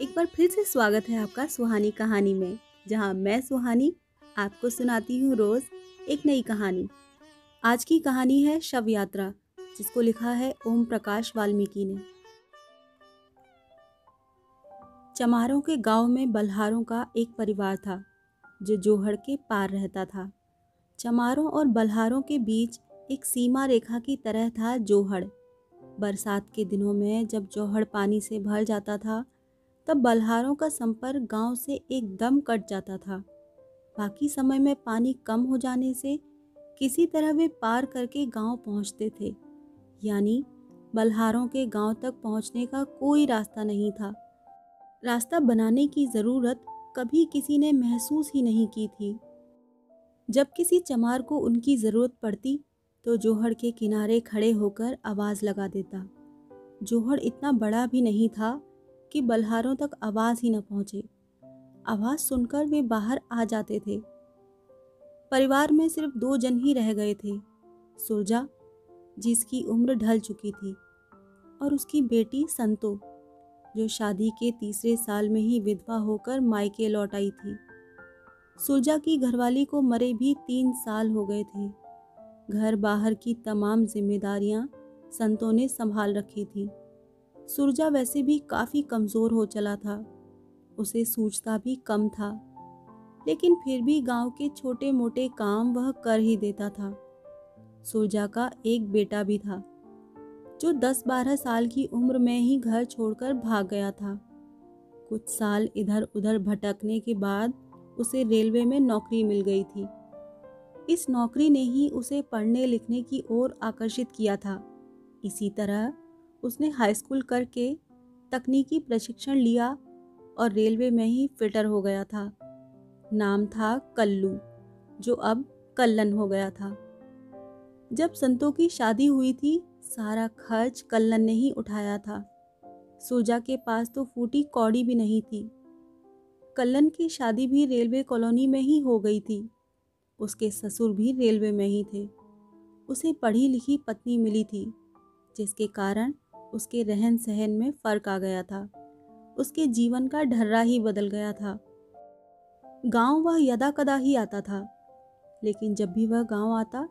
एक बार फिर से स्वागत है आपका सुहानी कहानी में, जहाँ मैं सुहानी आपको सुनाती हूँ रोज एक नई कहानी। आज की कहानी है शव यात्रा, जिसको लिखा है ओम प्रकाश वाल्मीकि ने। चमारों के गाँव में बल्हारों का एक परिवार था, जो जोहड़ के पार रहता था। चमारों और बल्हारों के बीच एक सीमा रेखा की तरह था जोहड़। बरसात के दिनों में जब जोहड़ पानी से भर जाता था तब बल्हारों का संपर्क गाँव से एकदम कट जाता था। बाकी समय में पानी कम हो जाने से किसी तरह वे पार करके गाँव पहुँचते थे। यानी बल्हारों के गाँव तक पहुँचने का कोई रास्ता नहीं था। रास्ता बनाने की ज़रूरत कभी किसी ने महसूस ही नहीं की थी। जब किसी चमार को उनकी ज़रूरत पड़ती तो जोहड़ के किनारे खड़े होकर आवाज़ लगा देता। जोहड़ इतना बड़ा भी नहीं था कि बल्हारों तक आवाज़ ही न पहुँचे। आवाज़ सुनकर वे बाहर आ जाते थे। परिवार में सिर्फ़ दो जन ही रह गए थे, सुरजा, जिसकी उम्र ढल चुकी थी, और उसकी बेटी संतो, जो शादी के तीसरे साल में ही विधवा होकर मायके लौट आई थी। सुरजा की घरवाली को मरे भी तीन साल हो गए थे। घर बाहर की तमाम जिम्मेदारियाँ संतों ने संभाल रखी थी। सुरजा वैसे भी काफ़ी कमज़ोर हो चला था। उसे सूझता भी कम था। लेकिन फिर भी गाँव के छोटे मोटे काम वह कर ही देता था। सुरजा का एक बेटा भी था, जो दस बारह साल की उम्र में ही घर छोड़कर भाग गया था। कुछ साल इधर उधर भटकने के बाद उसे रेलवे में नौकरी मिल गई थी। इस नौकरी ने ही उसे पढ़ने लिखने की ओर आकर्षित किया था। इसी तरह उसने हाई स्कूल करके तकनीकी प्रशिक्षण लिया और रेलवे में ही फिटर हो गया था। नाम था कल्लू, जो अब कल्लन हो गया था। जब संतों की शादी हुई थी, सारा खर्च कल्लन ने ही उठाया था। सूजा के पास तो फूटी कौड़ी भी नहीं थी। कल्लन की शादी भी रेलवे कॉलोनी में ही हो गई थी। उसके ससुर भी रेलवे में ही थे। उसे पढ़ी लिखी पत्नी मिली थी, जिसके कारण उसके रहन सहन में फ़र्क आ गया था। उसके जीवन का ढर्रा ही बदल गया था। गाँव वह यदा कदा ही आता था, लेकिन जब भी वह गाँव आता,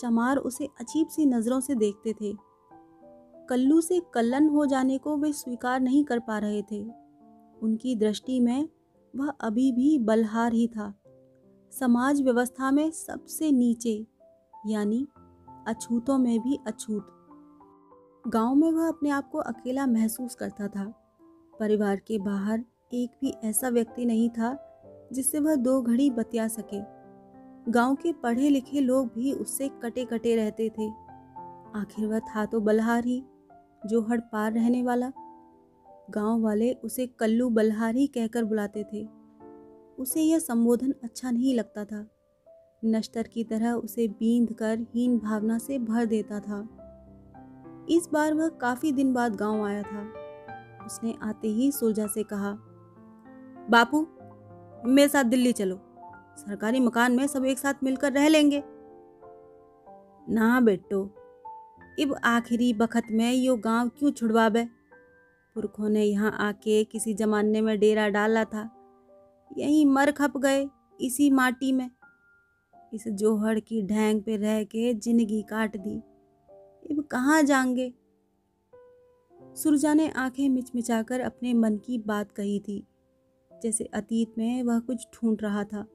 चमार उसे अजीब सी नज़रों से देखते थे। कल्लू से कल्लन हो जाने को वे स्वीकार नहीं कर पा रहे थे। उनकी दृष्टि में वह अभी भी बलहार ही था। समाज व्यवस्था में सबसे नीचे, यानी अछूतों में भी अछूत। गाँव में वह अपने आप को अकेला महसूस करता था। परिवार के बाहर एक भी ऐसा व्यक्ति नहीं था, जिससे वह दो घड़ी बतिया सके। गाँव के पढ़े लिखे लोग भी उससे कटे कटे रहते थे। आखिर वह था तो बलहार ही, जो हड़ पार रहने वाला। गाँव वाले उसे कल्लू बलहार ही कहकर बुलाते थे। उसे यह संबोधन अच्छा नहीं लगता था। नश्तर की तरह उसे बींद कर हीन भावना से भर देता था। इस बार वह काफ़ी दिन बाद गाँव आया था। उसने आते ही सुलझा से कहा, बापू, मेरे साथ दिल्ली चलो। सरकारी मकान में सब एक साथ मिलकर रह लेंगे। ना बेटो, इब आखिरी बखत में यो गाँव क्यों छुड़वाबे? पुरखों ने यहाँ आके किसी जमाने में डेरा डाला था। यहीं मर खप गए इसी माटी में। इस जोहड़ की ढैंग पे रह के ज़िंदगी काट दी। कहाँ जाएँगे? सुरजा ने आँखें मिचमिचाकर अपने मन की बात कही थी। जैसे अतीत में वह कुछ ढूंढ रहा था।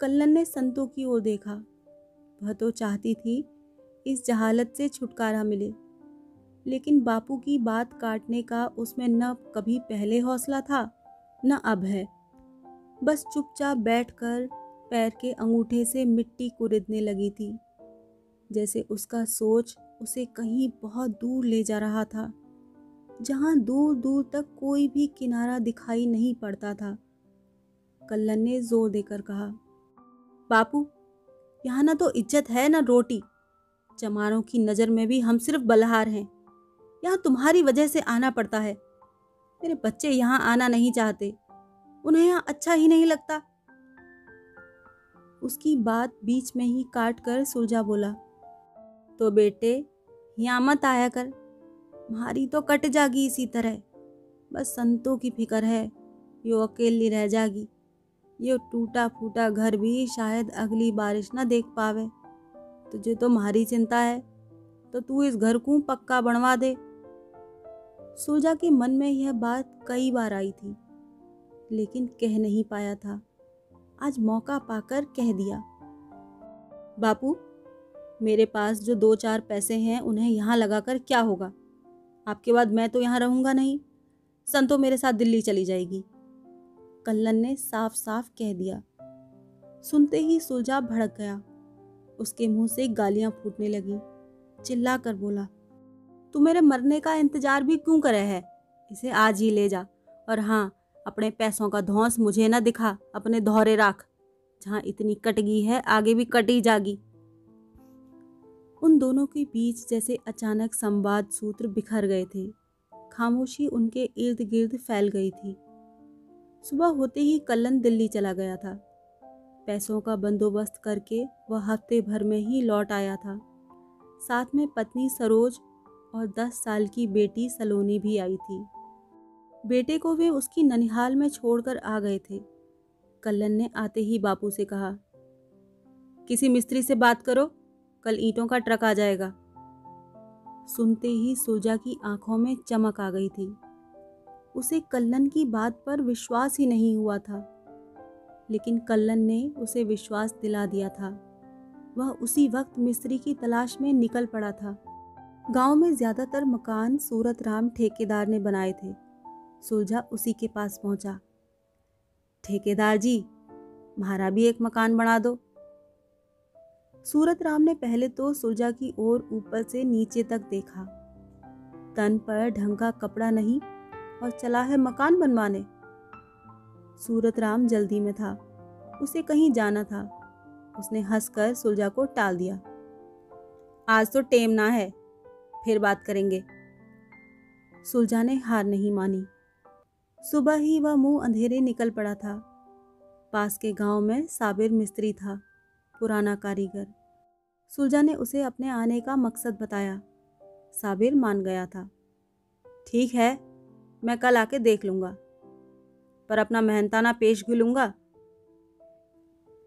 कल्लन ने संतों की ओर देखा। वह तो चाहती थी इस जहालत से छुटकारा मिले। लेकिन बापू की बात काटने का उसमें न कभी पहले हौसला था, न अब है। बस चुपचाप बैठकर पैर के अंगूठे से मिट्टी कुरिदने लगी थी। जैसे उसका सोच उसे कहीं बहुत दूर ले जा रहा था, जहाँ दूर दूर तक कोई भी किनारा दिखाई नहीं पड़ता था। कल्लन ने ज़ोर देकर कहा, बापू, यहाँ ना तो इज़्ज़त है ना रोटी। चमारों की नज़र में भी हम सिर्फ़ बलहार हैं। यहाँ तुम्हारी वजह से आना पड़ता है। मेरे बच्चे यहाँ आना नहीं चाहते। उन्हें यहाँ अच्छा ही नहीं लगता। उसकी बात बीच में ही काट कर सुरजा बोला तो बेटे यहाँ मत आया कर। मारी तो कट जागी इसी तरह। बस संतों की फ़िक्र है, यो अकेली रह जागी। यो टूटा फूटा घर भी शायद अगली बारिश ना देख पावे। तुझे तो मारी चिंता है तो तू इस घर को पक्का बनवा दे। सुलझा के मन में यह बात कई बार आई थी, लेकिन कह नहीं पाया था। आज मौका पाकर कह दिया। बापू मेरे पास जो दो चार पैसे हैं, उन्हें यहाँ लगाकर क्या होगा? आपके बाद मैं तो यहाँ रहूँगा नहीं। संतो मेरे साथ दिल्ली चली जाएगी। कल्लन ने साफ़ साफ़ कह दिया। सुनते ही सुलझा भड़क गया। उसके मुँह से गालियाँ फूटने लगी। चिल्ला कर बोला, तू मेरे मरने का इंतज़ार भी क्यों करे है? इसे आज ही ले जा। और हाँ अपने पैसों का धौंस मुझे ना दिखा। अपने धौरे राख। जहाँ इतनी कटगी है, आगे भी कटी जागी। उन दोनों के बीच जैसे अचानक संवाद सूत्र बिखर गए थे। खामोशी उनके इर्द गिर्द फैल गई थी। सुबह होते ही कल्लन दिल्ली चला गया था। पैसों का बंदोबस्त करके वह हफ़्ते भर में ही लौट आया था। साथ में पत्नी सरोज और दस साल की बेटी सलोनी भी आई थी। बेटे को वे उसकी ननिहाल में छोड़कर आ गए थे। कल्लन ने आते ही बापू से कहा, किसी मिस्त्री से बात करो। कल ईंटों का ट्रक आ जाएगा। सुनते ही सुलजा की आँखों में चमक आ गई थी। उसे कल्लन की बात पर विश्वास ही नहीं हुआ था। लेकिन कल्लन ने उसे विश्वास दिला दिया था। वह उसी वक्त मिस्त्री की तलाश में निकल पड़ा था। गाँव में ज़्यादातर मकान सूरत राम ठेकेदार ने बनाए थे। सुलझा उसी के पास पहुँचा। ठेकेदार जी हमारा भी एक मकान बना दो। सूरत राम ने पहले तो सुलझा की ओर ऊपर से नीचे तक देखा। तन पर ढंग का कपड़ा नहीं और चला है मकान बनवाने। सूरत राम जल्दी में था। उसे कहीं जाना था। उसने हंसकर सुलझा को टाल दिया। आज तो टेम ना है, फिर बात करेंगे। सुलझा ने हार नहीं मानी। सुबह ही वह मुँह अंधेरे निकल पड़ा था। पास के गाँव में साबिर मिस्त्री था। पुराना कारीगर। सुलझा ने उसे अपने आने का मकसद बताया। साबिर मान गया था। ठीक है, मैं कल आके देख लूँगा। पर अपना मेहनताना पेश भी लूँगा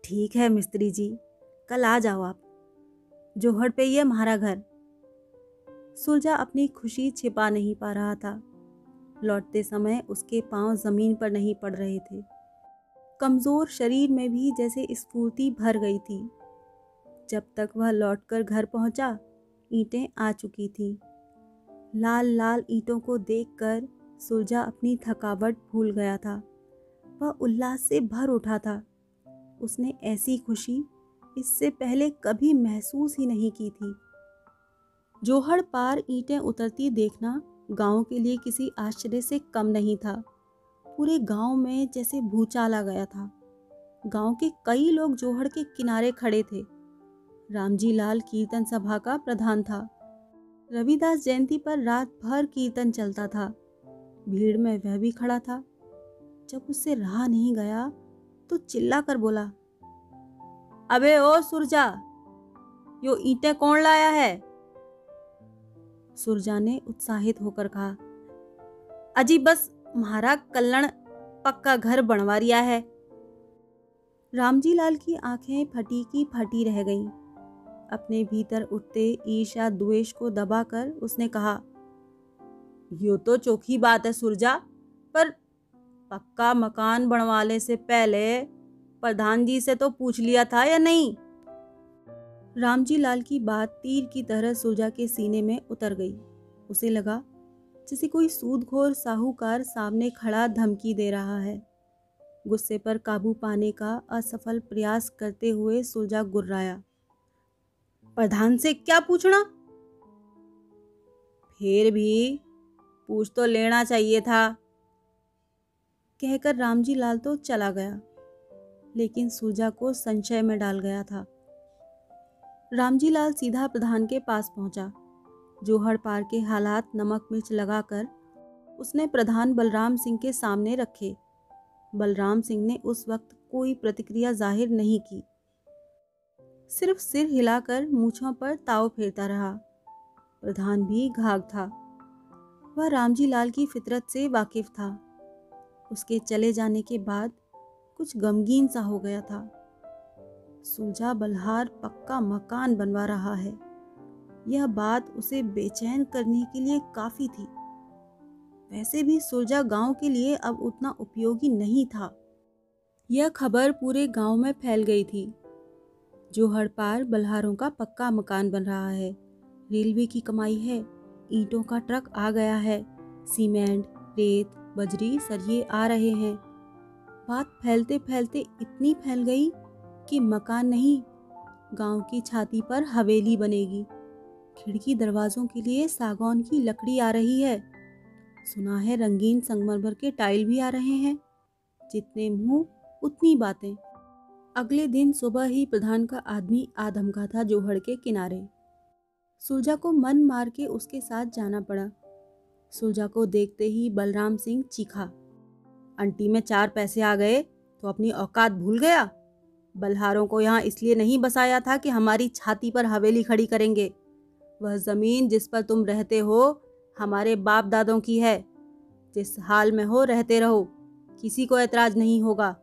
ठीक है मिस्त्री जी, कल आ जाओ आप। जोहड़ पे ही है हमारा घर। सुलझा अपनी खुशी छिपा नहीं पा रहा था। लौटते समय उसके पाँव ज़मीन पर नहीं पड़ रहे थे। कमज़ोर शरीर में भी जैसे स्फूर्ति भर गई थी। जब तक वह लौटकर घर पहुँचा, ईंटें आ चुकी थीं। लाल लाल ईंटों को देखकर सुरजा अपनी थकावट भूल गया था। वह उल्लास से भर उठा था। उसने ऐसी खुशी इससे पहले कभी महसूस ही नहीं की थी। जोहड़ पार ईंटें उतरती देखना गाँव के लिए किसी आश्चर्य से कम नहीं था। पूरे गाँव में जैसे भूचाल आ गया था। गाँव के कई लोग जोहड़ के किनारे खड़े थे। रामजी लाल कीर्तन सभा का प्रधान था। रविदास जयंती पर रात भर कीर्तन चलता था। भीड़ में वह भी खड़ा था। जब उससे रहा नहीं गया तो चिल्ला कर बोला, अबे ओ सुरजा, यो ईटे कौन लाया है? सुरजा ने उत्साहित होकर कहा, अजी बस म्हारा कल्लण पक्का घर बनवा रिया है। रामजी लाल की आँखें फटी की फटी रह गईं। अपने भीतर उठते ईर्ष्या द्वेष को दबाकर उसने कहा, यो तो चौखी बात है सुरजा, पर पक्का मकान बनवाने से पहले प्रधान जी से तो पूछ लिया था या नहीं? रामजी लाल की बात तीर की तरह सुरजा के सीने में उतर गई। उसे लगा जैसे कोई सूदखोर साहूकार सामने खड़ा धमकी दे रहा है। गुस्से पर काबू पाने का असफल प्रयास करते हुए सुलझा गुर्राया। प्रधान से क्या पूछना? फिर भी पूछ तो लेना चाहिए था। कहकर रामजी लाल तो चला गया, लेकिन सुलझा को संशय में डाल गया था। रामजी लाल सीधा प्रधान के पास पहुँचा। जोहड़ पार के हालात नमक मिर्च लगाकर उसने प्रधान बलराम सिंह के सामने रखे। बलराम सिंह ने उस वक्त कोई प्रतिक्रिया ज़ाहिर नहीं की। सिर्फ़ सिर हिलाकर मूछों पर ताव फेरता रहा। प्रधान भी घाघ था। वह रामजी लाल की फितरत से वाकिफ था। उसके चले जाने के बाद कुछ गमगीन सा हो गया था। सुलझा बलहार पक्का मकान बनवा रहा है। यह बात उसे बेचैन करने के लिए काफ़ी थी। वैसे भी सुलझा गाँव के लिए अब उतना उपयोगी नहीं था। यह खबर पूरे गाँव में फैल गई थी, जो हड़पार बल्हारों का पक्का मकान बन रहा है। रेलवे की कमाई है, ईंटों का ट्रक आ गया है, सीमेंट, रेत, बजरी, सरिये आ रहे हैं। बात फैलते फैलते इतनी फैल गई कि मकान नहीं, गाँव की छाती पर हवेली बनेगी। खिड़की दरवाजों के लिए सागौन की लकड़ी आ रही है। सुना है रंगीन संगमरमर के टाइल भी आ रहे हैं। जितने मुँह, उतनी बातें। अगले दिन सुबह ही प्रधान का आदमी आधमका था जोहड़ के किनारे। सुलझा को मन मार के उसके साथ जाना पड़ा। सुलझा को देखते ही बलराम सिंह चीखा अंटी में चार पैसे आ गए तो अपनी औकात भूल गया? बल्हारों को यहाँ इसलिए नहीं बसाया था कि हमारी छाती पर हवेली खड़ी करेंगे। वह ज़मीन जिस पर तुम रहते हो, हमारे बाप दादों की है। जिस हाल में हो, रहते रहो। किसी को ऐतराज़ नहीं होगा।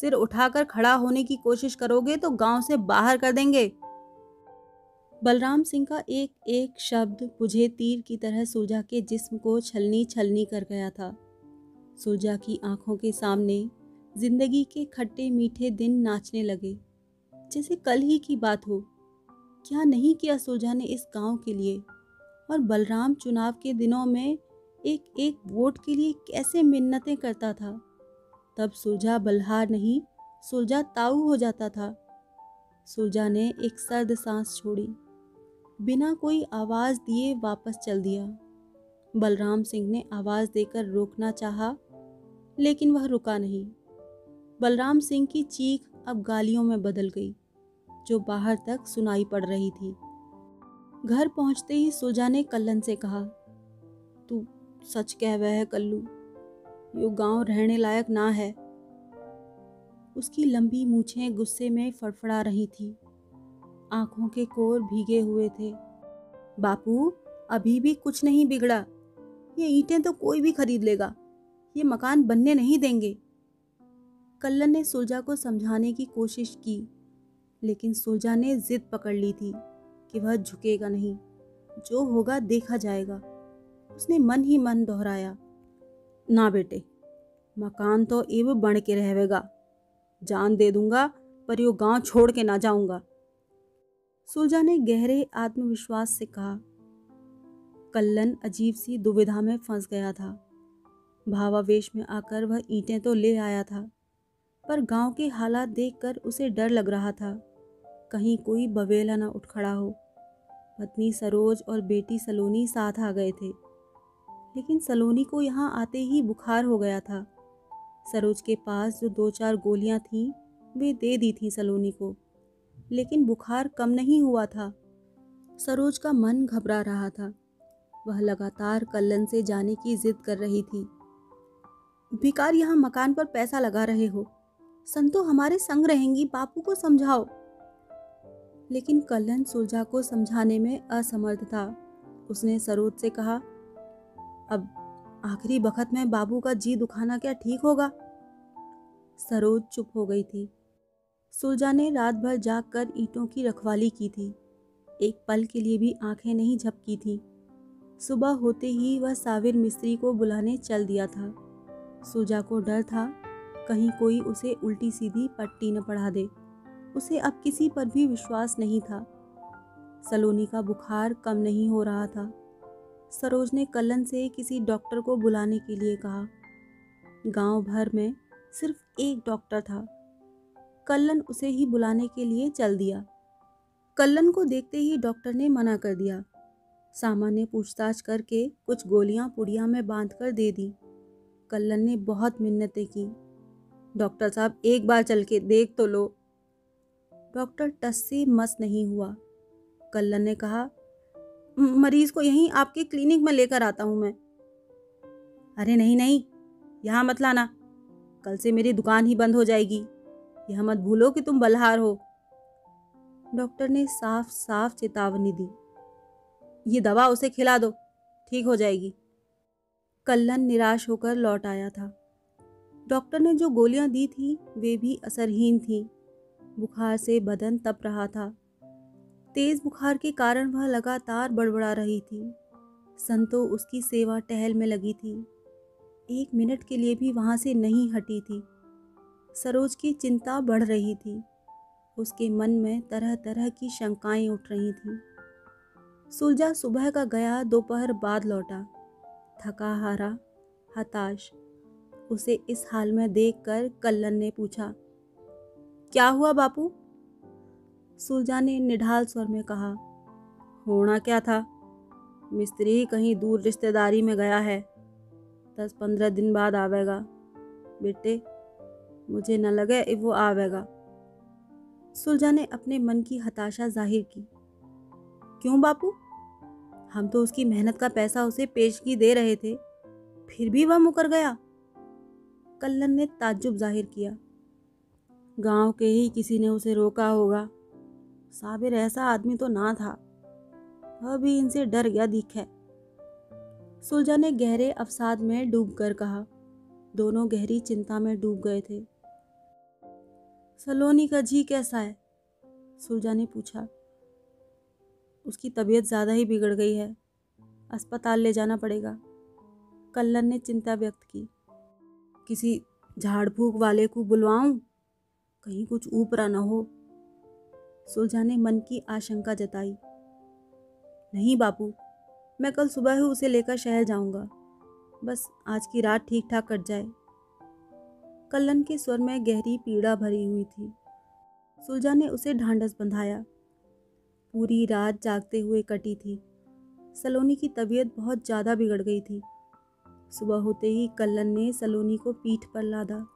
सिर उठाकर खड़ा होने की कोशिश करोगे तो गाँव से बाहर कर देंगे। बलराम सिंह का एक एक शब्द मुझे तीर की तरह सुजा के जिस्म को छलनी छलनी कर गया था। सुजा की आँखों के सामने ज़िंदगी के खट्टे मीठे दिन नाचने लगे। जैसे कल ही की बात हो क्या नहीं किया सोजा ने इस गाँव के लिए? और बलराम चुनाव के दिनों में एक एक वोट के लिए कैसे मिन्नतें करता था? तब सुलझा बल्हार नहीं सुलझा ताऊ हो जाता था। सुलझा ने एक सर्द सांस छोड़ी। बिना कोई आवाज़ दिए वापस चल दिया। बलराम सिंह ने आवाज़ देकर रोकना चाहा, लेकिन वह रुका नहीं। बलराम सिंह की चीख अब गालियों में बदल गई। जो बाहर तक सुनाई पड़ रही थी। घर पहुँचते ही सुलझा ने कल्लन से कहा, तू सच कह वह है कल्लू, यो गाँव रहने लायक ना है। उसकी लंबी मूछें गुस्से में फड़फड़ा रही थी। आँखों के कोर भीगे हुए थे। बापू, अभी भी कुछ नहीं बिगड़ा। ये ईंटें तो कोई भी खरीद लेगा। ये मकान बनने नहीं देंगे। कल्लन ने सुलझा को समझाने की कोशिश की। लेकिन सुलझा ने जिद पकड़ ली थी कि वह झुकेगा नहीं। जो होगा देखा जाएगा। उसने मन ही मन दोहराया, ना बेटे, मकान तो इब बन के रहेगा। जान दे दूँगा, पर यो गाँव छोड़ के ना जाऊँगा। सुलझा ने गहरे आत्मविश्वास से कहा, कल्लन अजीब सी दुविधा में फंस गया था। भावावेश में आकर वह ईंटें तो ले आया था, पर गाँव के हालात देखकर उसे डर लग रहा था। कहीं कोई बवेला ना उठ खड़ा हो। पत्नी सरोज और बेटी सलोनी साथ आ गए थे। लेकिन सलोनी को यहाँ आते ही बुखार हो गया था। सरोज के पास जो दो चार गोलियाँ थीं, वे दे दी थी सलोनी को। लेकिन बुखार कम नहीं हुआ था। सरोज का मन घबरा रहा था। वह लगातार कल्लन से जाने की जिद कर रही थी। भिकार यहाँ मकान पर पैसा लगा रहे हो। संतो हमारे संग रहेंगी, बापू को समझाओ। लेकिन कल्लन सुलझा को समझाने में असमर्थ था। उसने सरोज से कहा, अब आखिरी बखत में बाबू का जी दुखाना क्या ठीक होगा? सरोज चुप हो गई थी। सुलझा ने रात भर जाग कर ईंटों की रखवाली की थी। एक पल के लिए भी आँखें नहीं झपकी थी। सुबह होते ही वह साविर मिस्त्री को बुलाने चल दिया था। सुजा को डर था, कहीं कोई उसे उल्टी सीधी पट्टी न पढ़ा दे। उसे अब किसी पर भी विश्वास नहीं था। सलोनी का बुखार कम नहीं हो रहा था। सरोज ने कल्लन से किसी डॉक्टर को बुलाने के लिए कहा। गाँव भर में सिर्फ़ एक डॉक्टर था। कल्लन उसे ही बुलाने के लिए चल दिया। कल्लन को देखते ही डॉक्टर ने मना कर दिया। सामान्य पूछताछ करके कुछ गोलियाँ पुड़िया में बाँध कर दे दी। कल्लन ने बहुत मिन्नतें की। डॉक्टर साहब, एक बार चल के देख तो लो। डॉक्टर टस से मस नहीं हुआ। कल्लन ने कहा मरीज़ को यहीं आपके क्लिनिक में लेकर आता हूँ मैं। अरे नहीं नहीं, यहाँ मत लाना। कल से मेरी दुकान ही बंद हो जाएगी। यह मत भूलो कि तुम बलहार हो। डॉक्टर ने साफ़ साफ़ चेतावनी दी। ये दवा उसे खिला दो, ठीक हो जाएगी। कल्लन निराश होकर लौट आया था। डॉक्टर ने जो गोलियाँ दी थी, वे भी असरहीन थीं। बुखार से बदन तप रहा था। तेज बुखार के कारण वह लगातार बड़बड़ा रही थी। संतो उसकी सेवा टहल में लगी थी। एक मिनट के लिए भी वहाँ से नहीं हटी थी। सरोज की चिंता बढ़ रही थी। उसके मन में तरह तरह की शंकाएँ उठ रही थीं। सुलझा सुबह का गया, दोपहर बाद लौटा। थका हारा, हताश, उसे इस हाल में देखकर कल्लन ने पूछा क्या हुआ बापू? सुलझा ने निढाल स्वर में कहा, होना क्या था? मिस्त्री कहीं दूर रिश्तेदारी में गया है। दस पंद्रह दिन बाद आवेगा। बेटे, मुझे न लगे वो आवेगा। सुलझा ने अपने मन की हताशा ज़ाहिर की। क्यों बापू? हम तो उसकी मेहनत का पैसा उसे पेशगी दे रहे थे, फिर भी वह मुकर गया। कल्लन ने ताज्जुब ज़ाहिर किया। गाँव के ही किसी ने उसे रोका होगा। साबिर ऐसा आदमी तो ना था। वह भी इनसे डर गया दिखे सुलझा ने गहरे अवसाद में डूब कर कहा। दोनों गहरी चिंता में डूब गए थे। सलोनी का जी कैसा है? सुलझा ने पूछा। उसकी तबीयत ज़्यादा ही बिगड़ गई है। अस्पताल ले जाना पड़ेगा। कल्लन ने चिंता व्यक्त की। किसी झाड़ फूक वाले को बुलवाऊं? कहीं कुछ ऊपरा न हो। सुलझा ने मन की आशंका जताई। नहीं बापू, मैं कल सुबह ही उसे लेकर शहर जाऊँगा। बस आज की रात ठीक ठाक कट जाए। कल्लन के स्वर में गहरी पीड़ा भरी हुई थी। सुलझा ने उसे ढांढस बंधाया। पूरी रात जागते हुए कटी थी। सलोनी की तबीयत बहुत ज़्यादा बिगड़ गई थी। सुबह होते ही कल्लन ने सलोनी को पीठ पर लादा।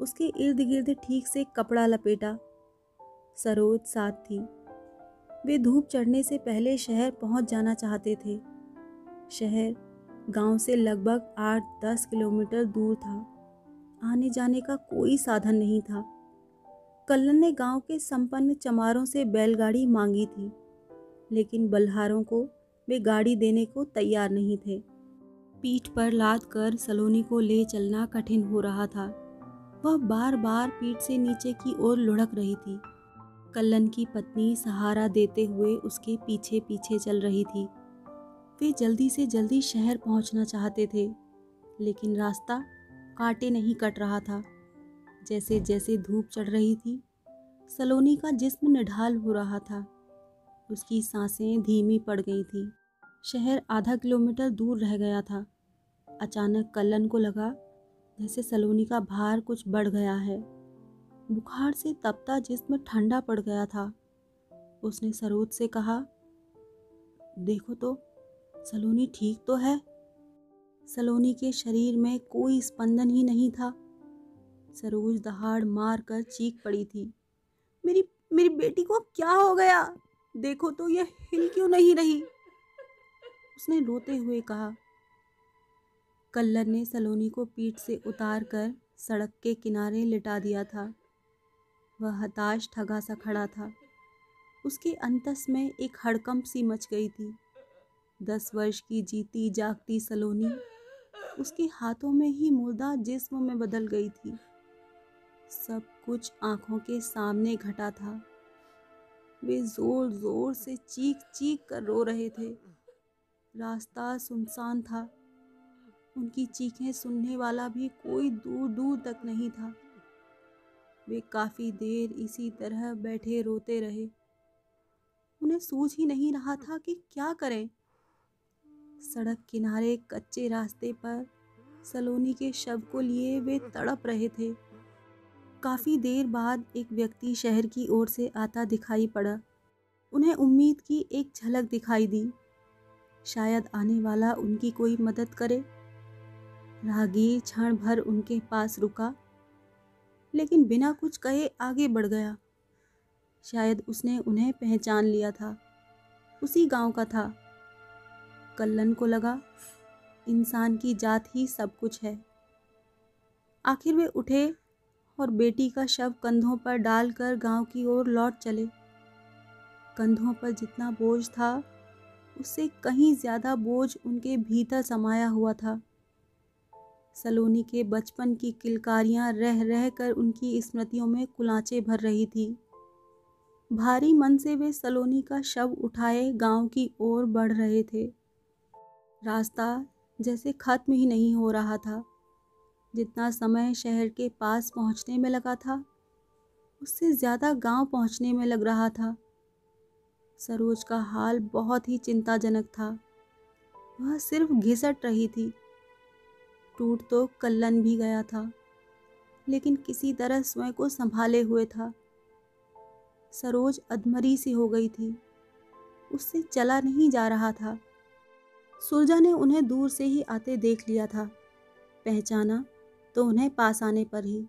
उसके इर्द गिर्द ठीक से कपड़ा लपेटा। सरोज साथ थी। वे धूप चढ़ने से पहले शहर पहुँच जाना चाहते थे। शहर गाँव से लगभग आठ दस किलोमीटर दूर था। आने जाने का कोई साधन नहीं था। कल्लन ने गाँव के संपन्न चमारों से बैलगाड़ी मांगी थी, लेकिन बल्हारों को वे गाड़ी देने को तैयार नहीं थे। पीठ पर लाद कर सलोनी को ले चलना कठिन हो रहा था। वह बार बार पीठ से नीचे की ओर लुढ़क रही थी। कल्लन की पत्नी सहारा देते हुए उसके पीछे पीछे चल रही थी। वे जल्दी से जल्दी शहर पहुँचना चाहते थे, लेकिन रास्ता काटे नहीं कट रहा था। जैसे जैसे धूप चढ़ रही थी, सलोनी का जिस्म निढाल हो रहा था। उसकी साँसें धीमी पड़ गई थी। शहर आधा किलोमीटर दूर रह गया था। अचानक कल्लन को लगा जैसे सलोनी का भार कुछ बढ़ गया है। बुखार से तपता जिसम ठंडा पड़ गया था। उसने सरोज से कहा, देखो तो सलोनी ठीक तो है? सलोनी के शरीर में कोई स्पंदन ही नहीं था। सरोज दहाड़ मार कर चीख पड़ी थी, मेरी मेरी बेटी को क्या हो गया? देखो तो यह हिल क्यों नहीं रही? उसने रोते हुए कहा कल्लर ने सलोनी को पीठ से उतार कर सड़क के किनारे लिटा दिया था। वह हताश, ठगा सा खड़ा था। उसके अंतस में एक हड़कंप सी मच गई थी। दस वर्ष की जीती, जागती सलोनी उसके हाथों में ही मुर्दा जिस्म में बदल गई थी। सब कुछ आँखों के सामने घटा था। वे ज़ोर ज़ोर से चीख चीख कर रो रहे थे। रास्ता सुनसान था। उनकी चीखें सुनने वाला भी कोई दूर दूर तक नहीं था। वे काफ़ी देर इसी तरह बैठे रोते रहे। उन्हें सूझ ही नहीं रहा था कि क्या करें। सड़क किनारे कच्चे रास्ते पर सलोनी के शव को लिए वे तड़प रहे थे। काफ़ी देर बाद एक व्यक्ति शहर की ओर से आता दिखाई पड़ा। उन्हें उम्मीद की एक झलक दिखाई दी। शायद आने वाला उनकी कोई मदद करे। राहगीर क्षण भर उनके पास रुका, लेकिन बिना कुछ कहे आगे बढ़ गया। शायद उसने उन्हें पहचान लिया था। उसी गाँव का था। कल्लन को लगा, इंसान की जात ही सब कुछ है। आखिर वे उठे और बेटी का शव कंधों पर डालकर गाँव की ओर लौट चले। कंधों पर जितना बोझ था, उससे कहीं ज़्यादा बोझ उनके भीतर समाया हुआ था। सलोनी के बचपन की किलकारियाँ रह रह कर उनकी स्मृतियों में कुलाचे भर रही थी। भारी मन से वे सलोनी का शव उठाए गाँव की ओर बढ़ रहे थे। रास्ता जैसे खत्म ही नहीं हो रहा था। जितना समय शहर के पास पहुँचने में लगा था, उससे ज़्यादा गाँव पहुँचने में लग रहा था। सरोज का हाल बहुत ही चिंताजनक था। वह सिर्फ़ घिसट रही थी। टूट तो कल्लन भी गया था, लेकिन किसी तरह स्वयं को संभाले हुए था। सरोज अधमरी सी हो गई थी। उससे चला नहीं जा रहा था। सुरजा ने उन्हें दूर से ही आते देख लिया था। पहचाना तो उन्हें पास आने पर ही,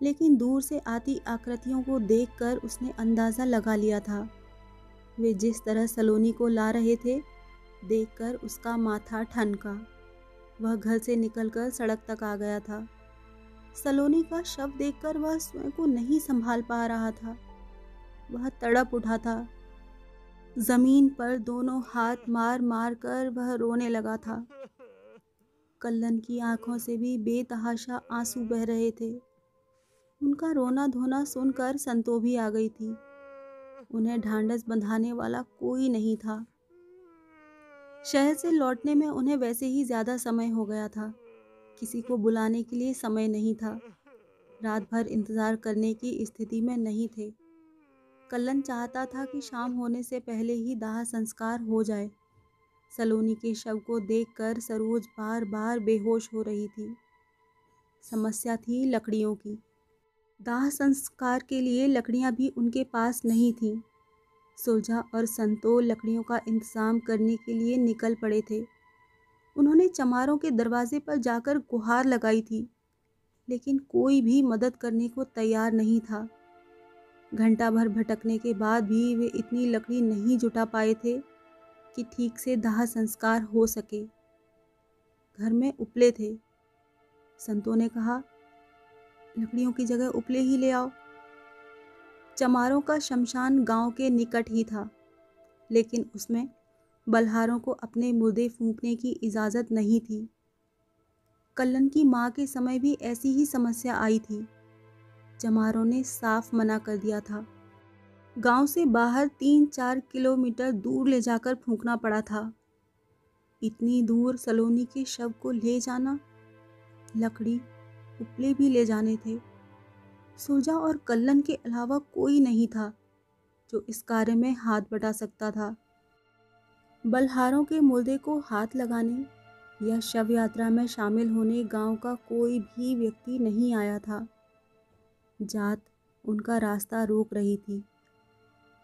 लेकिन दूर से आती आकृतियों को देखकर उसने अंदाज़ा लगा लिया था। वे जिस तरह सलोनी को ला रहे थे, देखकर उसका माथा ठनका। वह घर से निकलकर सड़क तक आ गया था। सलोनी का शव देखकर वह स्वयं को नहीं संभाल पा रहा था। वह तड़प उठा था। ज़मीन पर दोनों हाथ मार मार कर वह रोने लगा था। कल्लन की आँखों से भी बेतहाशा आँसू बह रहे थे। उनका रोना धोना सुनकर संतो भी आ गई थी। उन्हें ढांढस बंधाने वाला कोई नहीं था। शहर से लौटने में उन्हें वैसे ही ज़्यादा समय हो गया था। किसी को बुलाने के लिए समय नहीं था। रात भर इंतज़ार करने की स्थिति में नहीं थे। कल्लन चाहता था कि शाम होने से पहले ही दाह संस्कार हो जाए। सलोनी के शव को देखकर सरोज बार बार बेहोश हो रही थी। समस्या थी लकड़ियों की। दाह संस्कार के लिए लकड़ियाँ भी उनके पास नहीं थीं। सुलझा और संतो लकड़ियों का इंतज़ाम करने के लिए निकल पड़े थे। उन्होंने चमारों के दरवाजे पर जाकर गुहार लगाई थी, लेकिन कोई भी मदद करने को तैयार नहीं था। घंटा भर भटकने के बाद भी वे इतनी लकड़ी नहीं जुटा पाए थे कि ठीक से दाह संस्कार हो सके। घर में उपले थे। संतों ने कहा, लकड़ियों की जगह उपले ही ले आओ। चमारों का शमशान गाँव के निकट ही था, लेकिन उसमें बलहारों को अपने मुर्दे फूंकने की इजाज़त नहीं थी। कल्लन की माँ के समय भी ऐसी ही समस्या आई थी। चमारों ने साफ़ मना कर दिया था। गाँव से बाहर तीन चार किलोमीटर दूर ले जाकर फूंकना पड़ा था। इतनी दूर सलोनी के शव को ले जाना, लकड़ी उपले भी ले जाने थे। सुरजा और कल्लन के अलावा कोई नहीं था, जो इस कार्य में हाथ बटा सकता था। बलहारों के मुर्दे को हाथ लगाने या शव यात्रा में शामिल होने गाँव का कोई भी व्यक्ति नहीं आया था। जात उनका रास्ता रोक रही थी।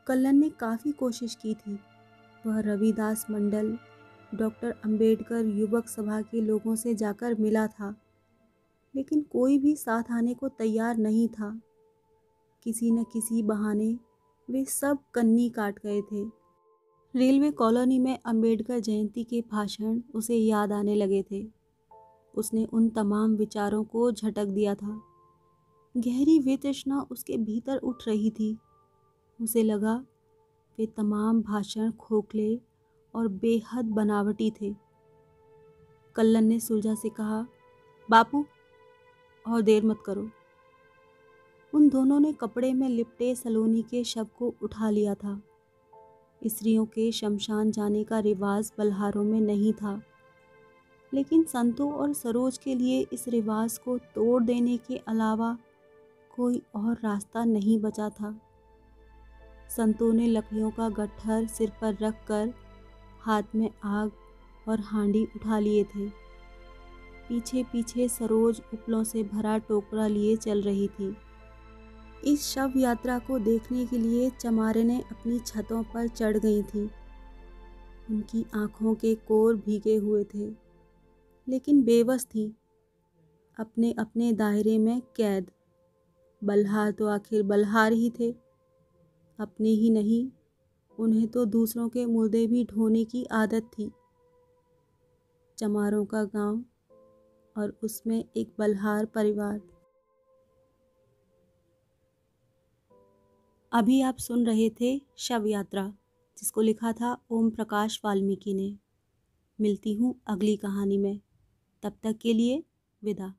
कल्लन ने काफ़ी कोशिश की थी। वह रविदास मंडल, डॉक्टर अंबेडकर युवक सभा के लोगों से जाकर मिला था। लेकिन कोई भी साथ आने को तैयार नहीं था। किसी न किसी बहाने वे सब कन्नी काट गए थे। रेलवे कॉलोनी में अंबेडकर जयंती के भाषण उसे याद आने लगे थे। उसने उन तमाम विचारों को झटक दिया था। गहरी वे तृष्णा उसके भीतर उठ रही थी। उसे लगा वे तमाम भाषण खोखले और बेहद बनावटी थे। कल्लन ने सुलझा से कहा, बापू और देर मत करो। उन दोनों ने कपड़े में लिपटे सलोनी के शव को उठा लिया था। स्त्रियों के शमशान जाने का रिवाज बल्हारों में नहीं था। लेकिन संतों और सरोज के लिए इस रिवाज को तोड़ देने के अलावा कोई और रास्ता नहीं बचा था। संतों ने लकड़ियों का गट्ठर सिर पर रख कर हाथ में आग और हांडी उठा लिए थे। पीछे पीछे सरोज उपलों से भरा टोकरा लिए चल रही थी। इस शव यात्रा को देखने के लिए चमारे ने अपनी छतों पर चढ़ गई थी। उनकी आँखों के कोर भीगे हुए थे, लेकिन बेबस थी। अपने अपने दायरे में कैद। बल्हार तो आखिर बल्हार ही थे। अपने ही नहीं, उन्हें तो दूसरों के मुर्दे भी ढोने की आदत थी। चमारों का गाँव और उसमें एक बलहार परिवार। अभी आप सुन रहे थे शव यात्रा, जिसको लिखा था ओम प्रकाश वाल्मीकि ने। मिलती हूँ अगली कहानी में। तब तक के लिए विदा।